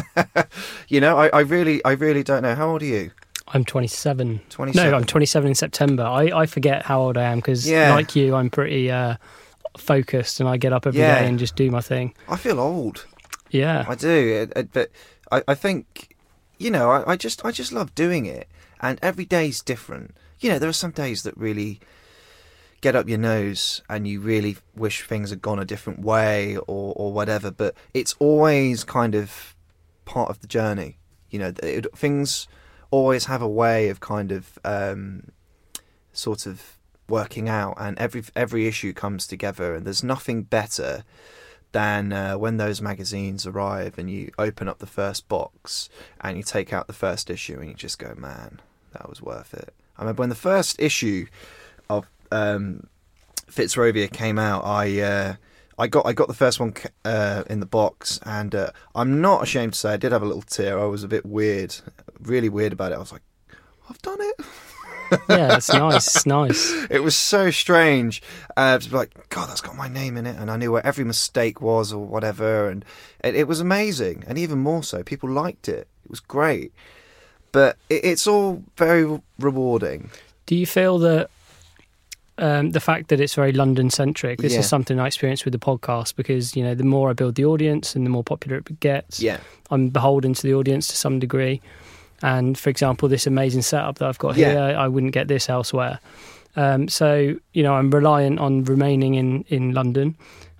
you know, I, I really, I really don't know. How old are you? I'm 27. 27. No, I'm 27 in September. I, I forget how old I am because, yeah. like you, I'm pretty uh, focused and I get up every yeah. day and just do my thing. I feel old. Yeah, I do. It, it, but I, I think, you know, I, I just I just love doing it, and every day's different. You know, there are some days that really get up your nose and you really wish things had gone a different way or or whatever. But it's always kind of part of the journey. You know, it, things always have a way of kind of um, sort of working out, and every every issue comes together, and there's nothing better than uh, when those magazines arrive and you open up the first box and you take out the first issue and you just go, man, that was worth it. I remember when the first issue of um, Fitzrovia came out, I uh, I got I got the first one uh, in the box, and uh, I'm not ashamed to say I did have a little tear. I was a bit weird, really weird about it. I was like, I've done it. yeah, it's nice. It's nice. It was so strange. Uh, to be like, God, that's got my name in it, and I knew where every mistake was or whatever, and it, it was amazing. And even more so, people liked it. It was great, but it, it's all very rewarding. Do you feel that um, the fact that it's very London centric. This yeah. is something I experienced with the podcast because you know the more I build the audience and the more popular it gets, yeah. I'm beholden to the audience to some degree. And for example, this amazing setup that I've got yeah. here, I wouldn't get this elsewhere. Um, so you know, I'm reliant on remaining in in London.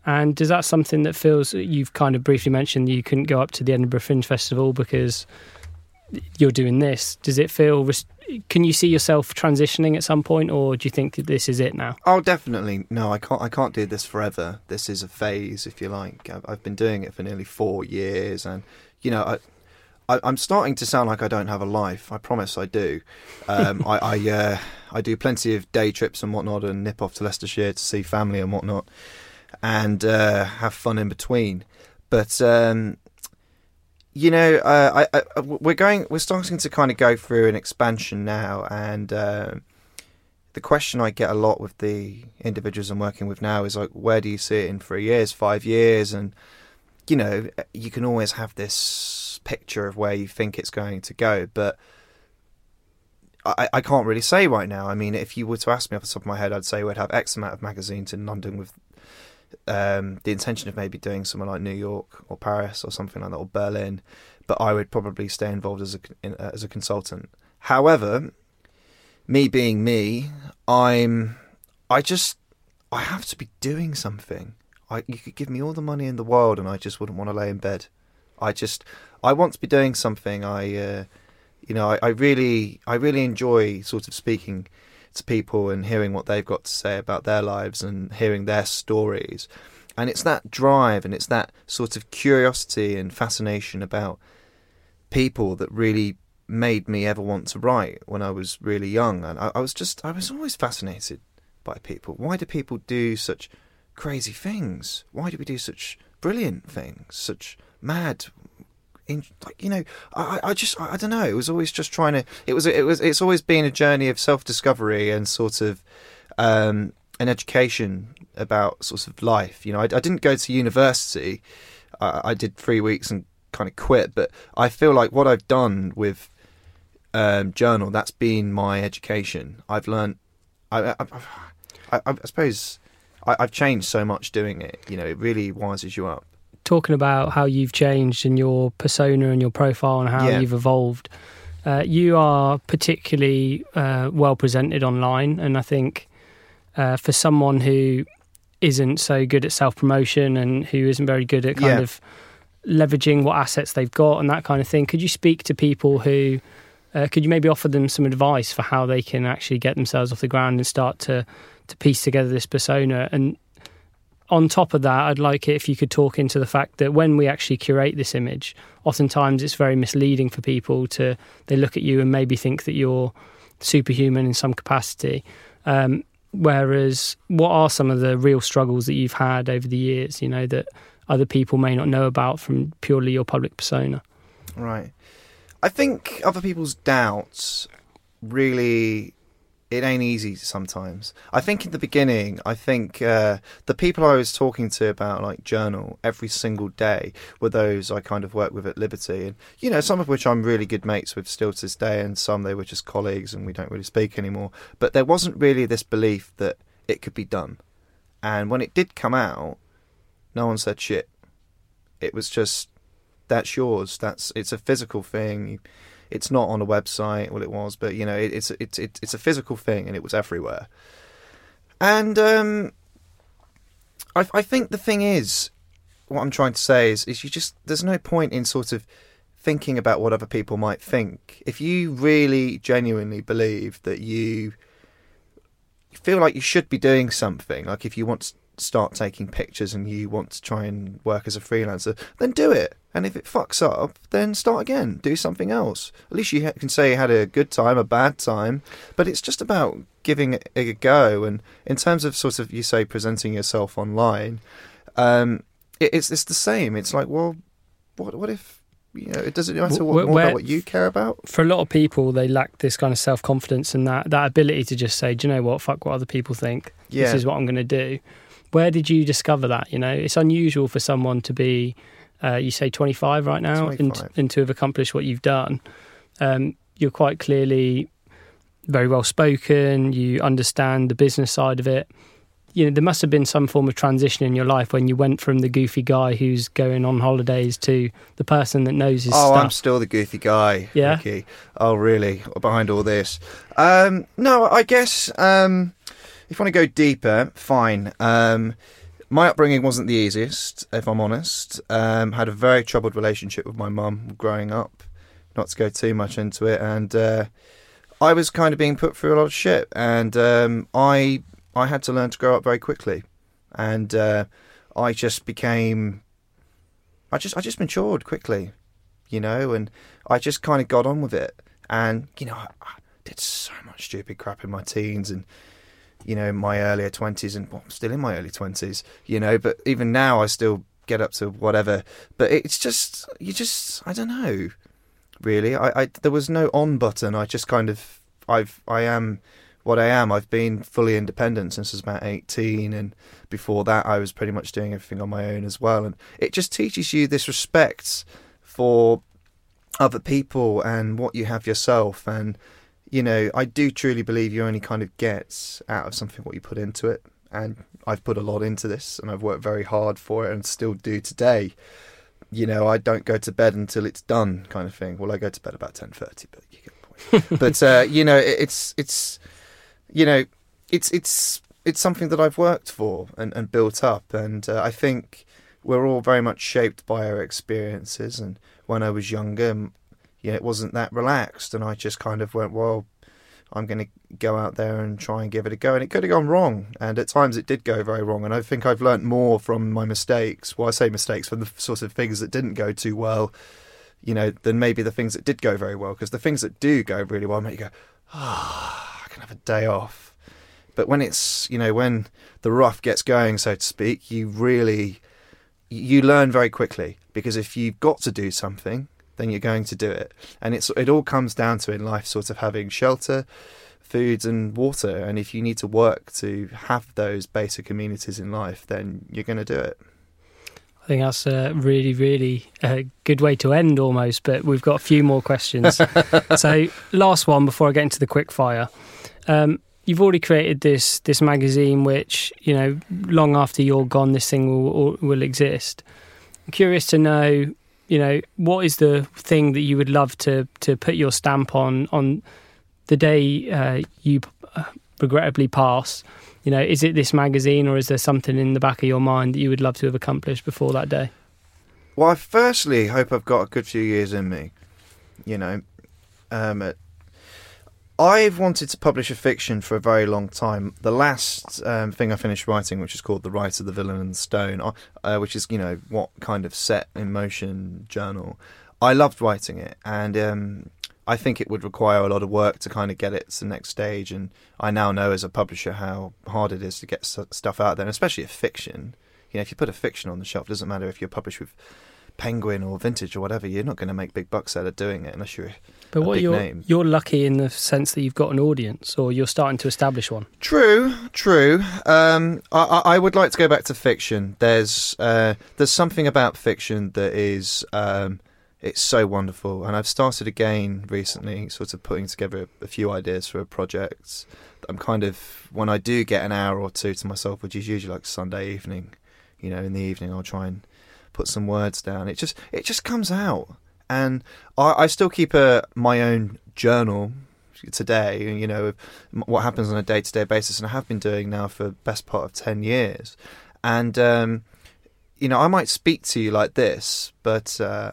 And is that something that feels you've kind of briefly mentioned you couldn't go up to the Edinburgh Fringe Festival because you're doing this? Does it feel can you see yourself transitioning at some point, or do you think that this is it now? Oh, definitely. No, I can't. I can't do this forever. This is a phase, if you like. I've, I've been doing it for nearly four years, and you know, I, I, am starting to sound like I don't have a life. I promise I do. Um, I, I, uh, I do plenty of day trips and whatnot, and nip off to Leicestershire to see family and whatnot, and uh, have fun in between. But um, you know, uh, I, I, we're going, we're starting to kind of go through an expansion now, and uh, the question I get a lot with the individuals I'm working with now is like, where do you see it in three years, five years, and you know, you can always have this picture of where you think it's going to go, but I, I can't really say right now. I mean, if you were to ask me off the top of my head, I'd say we'd have X amount of magazines in London with um, the intention of maybe doing somewhere like New York or Paris or something like that, or Berlin. But I would probably stay involved as a in, uh, as a consultant. However, me being me, I'm I just I have to be doing something. I you could give me all the money in the world, and I just wouldn't want to lay in bed. I just I want to be doing something. I uh, you know I, I really I really enjoy sort of speaking to people and hearing what they've got to say about their lives and hearing their stories. And it's that drive and it's that sort of curiosity and fascination about people that really made me ever want to write when I was really young. And I, I was just, I was always fascinated by people. Why do people do such crazy things? Why do we do such brilliant things, such mad in, like you know, I, I just I, I, don't know. It was always just trying to. It was it was it's always been a journey of self discovery and sort of um, an education about sort of life. You know, I, I didn't go to university. I, I, did three weeks and kind of quit. But I feel like what I've done with um, journal that's been my education. I've learned. I I, I suppose I've changed so much doing it. You know, it really wises you up talking about how you've changed and your persona and your profile and how yeah. you've evolved. Uh, you are particularly uh, well presented online, and I think uh, for someone who isn't so good at self promotion and who isn't very good at kind yeah. of leveraging what assets they've got and that kind of thing, could you speak to people who? Uh, could you maybe offer them some advice for how they can actually get themselves off the ground and start to to piece together this persona and on top of that, I'd like it if you could talk into the fact that when we actually curate this image, oftentimes it's very misleading for people to they look at you and maybe think that you're superhuman in some capacity. Um, whereas, what are some of the real struggles that you've had over the years? You know that other people may not know about from purely your public persona. Right. I think other people's doubts really it ain't easy sometimes. I think in the beginning, I think uh, the people I was talking to about like journal every single day were those I kind of worked with at Liberty, and you know some of which I'm really good mates with still to this day, and some they were just colleagues and we don't really speak anymore. But there wasn't really this belief that it could be done, and when it did come out, no one said shit. It was just that's yours. That's it's a physical thing. You, it's not on a website. Well, it was, but you know, it, it's it's it's a physical thing, and it was everywhere. And um, I, I think the thing is, what I'm trying to say is, is you just there's no point in sort of thinking about what other people might think. If you really genuinely believe that you feel like you should be doing something, like if you want to start taking pictures and you want to try and work as a freelancer, then do it. And if it fucks up, then start again. Do something else. At least you can say you had a good time, a bad time. But it's just about giving it a go. And in terms of sort of, you say, presenting yourself online, um, it, it's it's the same. It's like, well, what what if you know, it doesn't matter what, more about what you care about. For a lot of people, they lack this kind of self confidence and that that ability to just say, "Do you know what? Fuck what other people think. Yeah. This is what I'm going to do." Where did you discover that? You know, it's unusual for someone to be, uh, you say 25 right now, 25. And, and, to have accomplished what you've done. Um, you're quite clearly very well spoken. You understand the business side of it. You know, there must have been some form of transition in your life when you went from the goofy guy who's going on holidays to the person that knows his oh, stuff. I'm still the goofy guy. Yeah. Ricky. Oh, really? Behind all this? Um, no, I guess. Um, if you want to go deeper, fine. Um, my upbringing wasn't the easiest, if I'm honest. Um, had a very troubled relationship with my mum growing up. Not to go too much into it, and uh, I was kind of being put through a lot of shit, and um, I I had to learn to grow up very quickly, and uh, I just became I just I just matured quickly, you know, and I just kind of got on with it, and you know I, I did so much stupid crap in my teens, and you know, my earlier 20s and well, I'm still in my early 20s, you know, but even now I still get up to whatever. But it's just you just I don't know. Really, I, I there was no on button. I just kind of I've I am what I am. I've been fully independent since I was about 18, and before that, I was pretty much doing everything on my own as well. And it just teaches you this respect for other people and what you have yourself. And, you know, I do truly believe you only kind of get out of something what you put into it. And I've put a lot into this and I've worked very hard for it and still do today. You know, I don't go to bed until it's done, kind of thing. Well, I go to bed about ten thirty, but you get the point. but uh, you know, it, it's it's you know, it's it's it's something that I've worked for and, and built up, and uh, I think we're all very much shaped by our experiences. And when I was younger, yeah, it wasn't that relaxed, and I just kind of went, well, I'm going to go out there and try and give it a go. And it could have gone wrong. And at times it did go very wrong. And I think I've learnt more from my mistakes. Well, I say mistakes from the sort of things that didn't go too well, you know, than maybe the things that did go very well. Because the things that do go really well make you go, ah, oh, I can have a day off. But when it's, you know, when the rough gets going, so to speak, you really, you learn very quickly. Because if you've got to do something, then you're going to do it. And it's it all comes down to in life sort of having shelter, foods and water. And if you need to work to have those basic amenities in life, then you're going to do it. I think that's a really, really uh, good way to end almost, but we've got a few more questions. so, last one before I get into the quick fire. Um, you've already created this this magazine, which you know, long after you're gone, this thing will will exist. I'm curious to know you know, what is the thing that you would love to to put your stamp on on the day uh, you uh, regrettably pass? You know, is it this magazine, or is there something in the back of your mind that you would love to have accomplished before that day? Well, I firstly hope I've got a good few years in me. You know, um, I've wanted to publish a fiction for a very long time. The last um, thing I finished writing, which is called "The Writer, the Villain, and the Stone," uh, uh, which is you know what kind of set in motion journal. I loved writing it, and um, I think it would require a lot of work to kind of get it to the next stage. And I now know as a publisher how hard it is to get stuff out there, and especially a fiction. You know, if you put a fiction on the shelf, it doesn't matter if you're published with Penguin or Vintage or whatever, you're not going to make big bucks out of doing it unless you're but what you're name. you're lucky in the sense that you've got an audience, or you're starting to establish one. True, true. Um, I, I, would like to go back to fiction. There's uh, there's something about fiction that is um, it's so wonderful, and I've started again recently, sort of putting together a, a few ideas for a project. I'm kind of when I do get an hour or two to myself, which is usually like Sunday evening. You know, in the evening, I'll try and put some words down. It just it just comes out and I, I still keep a my own journal today. You know what happens on a day to day basis, and I have been doing now for best part of ten years. And um, you know, I might speak to you like this, but uh,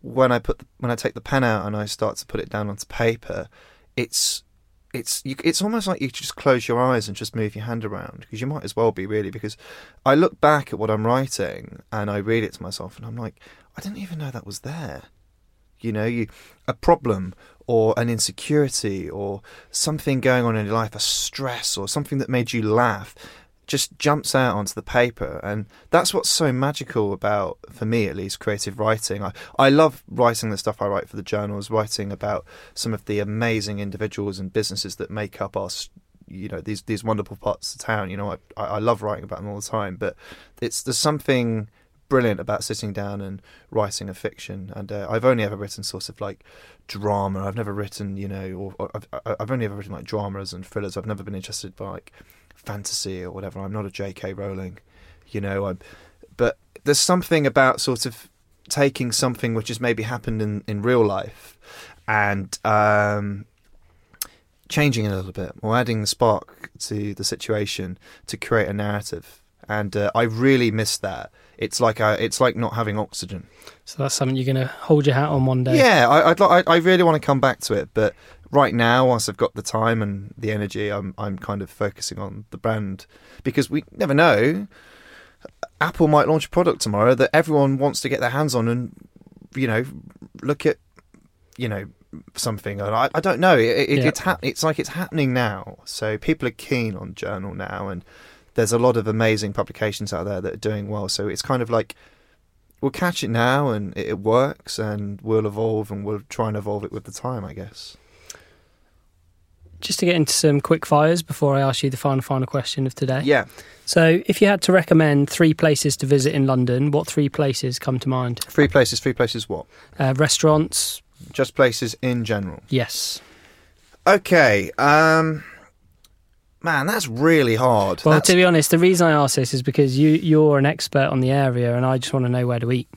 when I put the, when I take the pen out and I start to put it down onto paper, it's it's you, it's almost like you just close your eyes and just move your hand around because you might as well be really because I look back at what I'm writing and I read it to myself and I'm like I didn't even know that was there. You know, you a problem or an insecurity or something going on in your life, a stress or something that made you laugh, just jumps out onto the paper and that's what's so magical about for me at least creative writing i i love writing the stuff i write for the journals writing about some of the amazing individuals and businesses that make up our you know these these wonderful parts of town you know i i love writing about them all the time but it's there's something brilliant about sitting down and writing a fiction. And uh, I've only ever written sort of like drama. I've never written, you know, or, or I've, I've only ever written like dramas and thrillers. I've never been interested by like fantasy or whatever. I'm not a J.K. Rowling, you know. I'm, but there's something about sort of taking something which has maybe happened in, in real life and um, changing it a little bit or adding the spark to the situation to create a narrative. And uh, I really miss that it's like a, it's like not having oxygen. So that's something you're going to hold your hat on one day. Yeah, I, I'd, I, I really want to come back to it, but right now, once I've got the time and the energy, I'm I'm kind of focusing on the brand because we never know. Apple might launch a product tomorrow that everyone wants to get their hands on and you know look at you know something. I, I don't know. It, it, yeah. It's hap- It's like it's happening now. So people are keen on journal now and there's a lot of amazing publications out there that are doing well. So it's kind of like we'll catch it now, and it, it works, and we'll evolve, and we'll try and evolve it with the time, I guess. Just to get into some quick fires before I ask you the final final question of today. Yeah, So, if you had to recommend three places to visit in London, what three places come to mind? three places. Three places. What? Uh, restaurants, Just places in general. yes. Okay. Um, man, that's really hard. Well, That's- to be honest, the reason I ask this is because you you're an expert on the area, and I just want to know where to eat.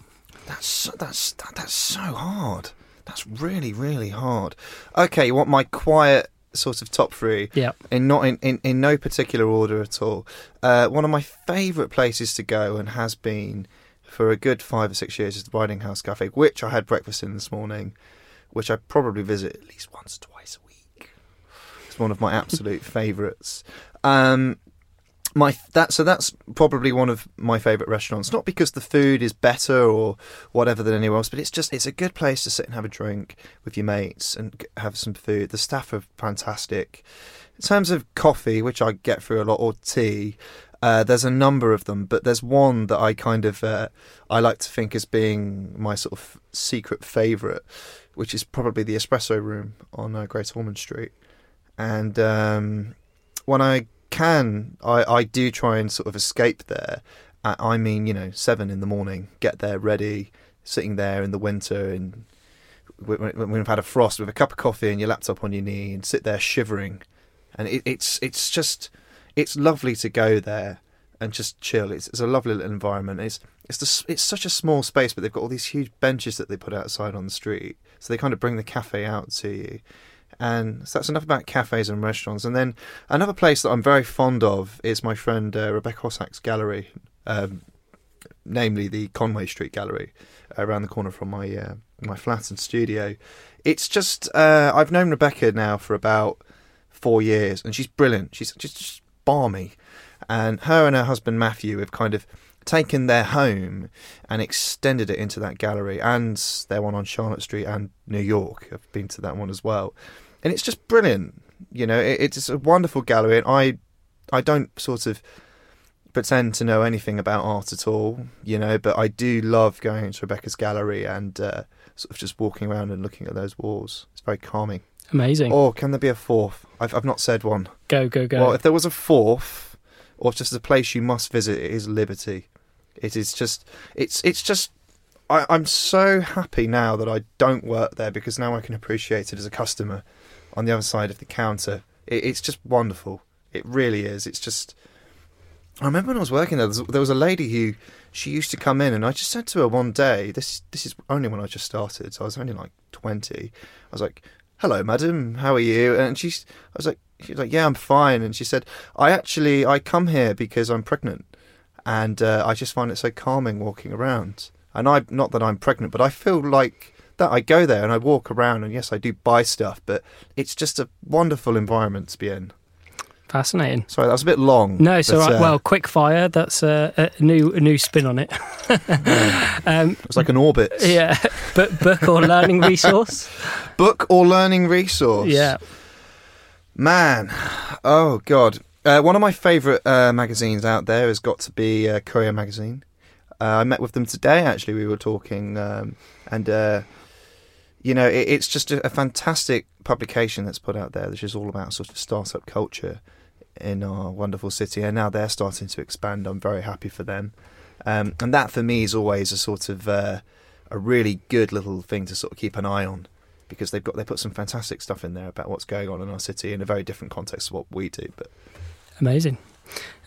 That's that's that, that's so hard. That's really really hard. Okay, you want my quiet sort of top three? Yeah. In not in, in, in no particular order at all. Uh, one of my favourite places to go and has been for a good five or six years is the Riding House Cafe, which I had breakfast in this morning, which I probably visit at least once or twice a week. It's one of my absolute favourites. Um, my that so that's probably one of my favourite restaurants. Not because the food is better or whatever than anywhere else, but it's just it's a good place to sit and have a drink with your mates and have some food. The staff are fantastic. In terms of coffee, which I get through a lot, or tea, uh, there's a number of them, but there's one that I kind of uh, I like to think as being my sort of secret favourite, which is probably the Espresso Room on uh, Great Ormond Street. And um, when I can, I, I do try and sort of escape there. I, mean, you know, seven in the morning, get there ready, sitting there in the winter and when we've had a frost with a cup of coffee and your laptop on your knee and sit there shivering. And it, it's it's just it's lovely to go there and just chill. It's, it's a lovely little environment. It's it's the, it's such a small space, but they've got all these huge benches that they put outside on the street, so they kind of bring the cafe out to you. And so that's enough about cafes and restaurants. And then another place that I'm very fond of is my friend uh, Rebecca Hossack's gallery, um, namely the Conway Street Gallery, uh, around the corner from my uh, my flat and studio. It's just uh, I've known Rebecca now for about four years, and she's brilliant. She's just, just balmy, and her and her husband Matthew have kind of taken their home and extended it into that gallery and their one on Charlotte Street and New York. I've been to that one as well, and it's just brilliant. You know, it, it's a wonderful gallery, and I I don't sort of pretend to know anything about art at all, you know, but I do love going into Rebecca's gallery and uh, sort of just walking around and looking at those walls. It's very calming. Amazing. Or can there be a fourth? I've, I've not said one. go go go. Well, if there was a fourth, or just a place you must visit, it is Liberty. It is just, it's it's just. I, I'm so happy now that I don't work there because now I can appreciate it as a customer on the other side of the counter. It, it's just wonderful. It really is. It's just. I remember when I was working there, there was- a lady who she used to come in, and I just said to her one day, "This this is only when I just started, so I was only like twenty. I was like, "Hello, madam, how are you?" And she's, I was like, she was like, "Yeah, I'm fine." And she said, "I actually I come here because I'm pregnant, and uh, I just find it so calming walking around. And I not that I'm pregnant, but I feel like." That I go there and I walk around, and yes, I do buy stuff, but it's just a wonderful environment to be in. Fascinating. Sorry, that was a bit long. No, so uh, well, quick fire. That's a, a new a new spin on it. um, it's like an orbit. yeah, but book or learning resource. Book or learning resource. Yeah, Man, oh god. Uh, one of my favourite uh, magazines out there has got to be uh, Courier Magazine. Uh, I met with them today. Actually, we were talking, um, and uh, you know, it, it's just a, a fantastic publication that's put out there, which is all about sort of startup culture in our wonderful city. And now they're starting to expand. I'm very happy for them, um, and that for me is always a sort of uh, a really good little thing to sort of keep an eye on because they've got they put some fantastic stuff in there about what's going on in our city in a very different context to what we do. But amazing.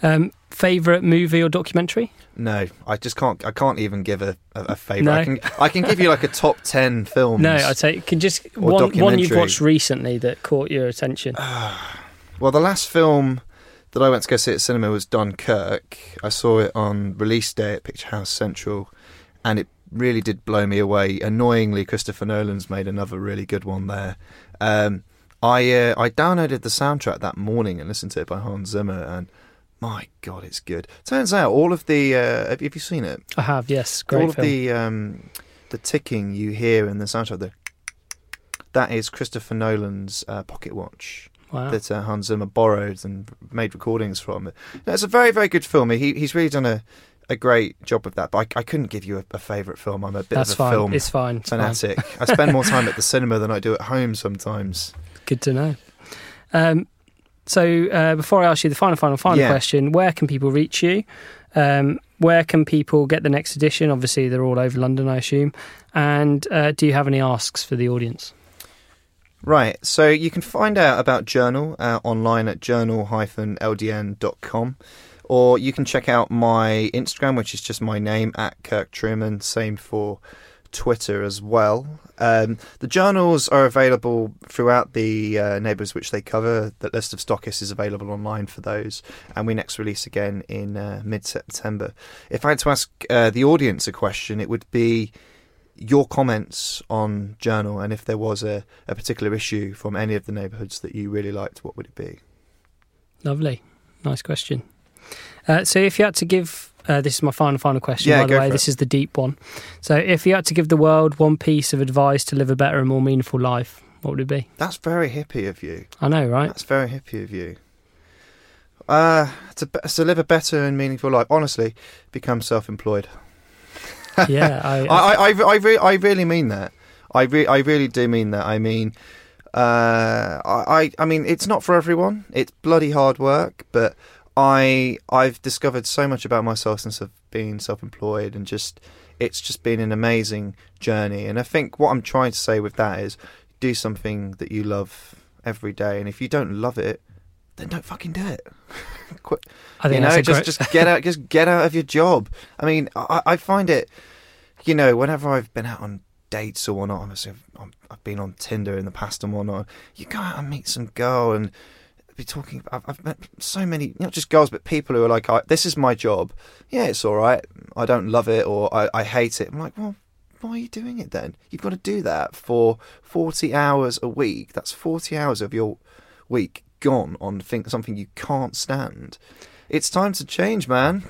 Um, favorite movie or documentary? no, I just can't. I can't even give a, a, a favourite. No. I can I can give you like a top ten films. No, I'd say can just one one you've watched recently that caught your attention. Well, the last film that I went to go see at cinema was Dunkirk. I saw it on release day at Picture House Central, and it really did blow me away. Annoyingly, Christopher Nolan's made another really good one there. Um, I uh, I downloaded the soundtrack that morning and listened to it by Hans Zimmer, and my God, it's good. Turns out all of the uh, have, have you seen it? I have, yes, great all of the um, the ticking you hear in the soundtrack, the that is Christopher Nolan's uh, pocket watch wow. that uh, Hans Zimmer borrowed and made recordings from. It's a very, very good film. He, he's really done a, a great job of that. But I, I couldn't give you a, a favourite film. I'm a bit That's of a fine. film It's fine. It's fine. fanatic. I spend more time at the cinema than I do at home sometimes. Good to know. Um, so uh, before I ask you the final, final, final Yeah. question, where can people reach you? Um, where can people get the next edition? Obviously, they're all over London, I assume. And uh, do you have any asks for the audience? Right, so you can find out about Journal uh, online at journal-ldn.com, or you can check out my Instagram, which is just my name at Kirk Truman. Same for Twitter as well. Um, the journals are available throughout the uh, neighbourhoods which they cover. The list of stockists is available online for those, and we next release again in uh, mid-September. If I had to ask uh, the audience a question, it would be your comments on Journal, and if there was a, a particular issue from any of the neighbourhoods that you really liked, what would it be? Lovely. Nice question. Uh, so, if you had to give, uh, this is my final, final question, Yeah, by the way, this is the deep one. So, if you had to give the world one piece of advice to live a better and more meaningful life, what would it be? That's very hippie of you. I know, right? That's very hippie of you. Uh, to, to live a better and meaningful life, honestly, become self-employed. yeah, I, I, I, I, I, re- I really mean that. I, re- I really do mean that. I mean, uh, I, I mean, it's not for everyone. It's bloody hard work, but I, I've discovered so much about myself since I've been self-employed, and just, it's just been an amazing journey. And I think what I'm trying to say with that is, do something that you love every day, and if you don't love it, then don't fucking do it. Quit, I think you know, just great- just get out, just get out of your job. I mean, I, I find it, you know, whenever I've been out on dates or whatnot, obviously I've, I've been on Tinder in the past and whatnot. You go out and meet some girl and be talking. I've, I've met so many, not just girls, but people who are like, "This is my job. Yeah, it's all right. I don't love it or I, I hate it." I'm like, well. Why are you doing it then? You've got to do that for 40 hours a week. That's 40 hours of your week gone on think something you can't stand. It's time to change, man.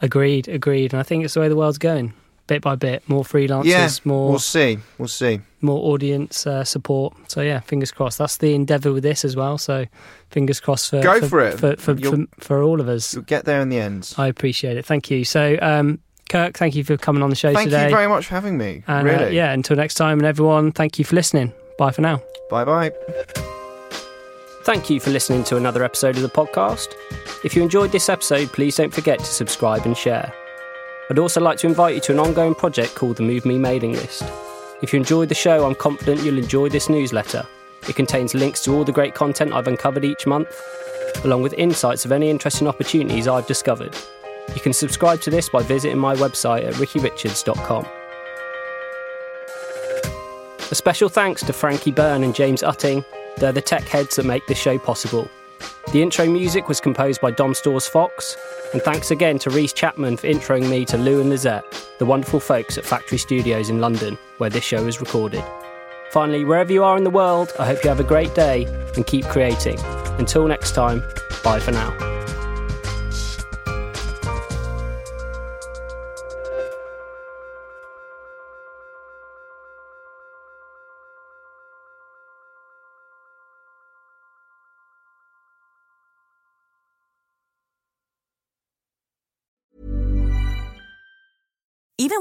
Agreed, agreed. And I think it's the way the world's going, bit by bit. More freelancers, yeah, more we'll see. We'll see. more audience uh, support. So yeah, fingers crossed. That's the endeavour with this as well. So fingers crossed for Go for, for it. for for, for, for all of us. You'll get there in the end. I appreciate it. Thank you. So um, Kirk, thank you for coming on the show Thank today. Thank you very much for having me. and uh, yeah, until next time, and everyone, thank you for listening. Bye for now. Bye bye. Thank you for listening to another episode of the podcast. If you enjoyed this episode, please don't forget to subscribe and share. I'd also like to invite you to an ongoing project called the Move Me mailing list. If you enjoyed the show, I'm confident you'll enjoy this newsletter. It contains links to all the great content I've uncovered each month, along with insights of any interesting opportunities I've discovered. You can subscribe to this by visiting my website at rickyrichards.com. A special thanks to Frankie Byrne and James Utting. They're the tech heads that make this show possible. The intro music was composed by Dom Stores Fox, and thanks again to Reese Chapman for introing me to Lou and Lizette, the wonderful folks at Factory Studios in London, where this show is recorded. Finally, wherever you are in the world, I hope you have a great day and keep creating. Until next time, bye for now.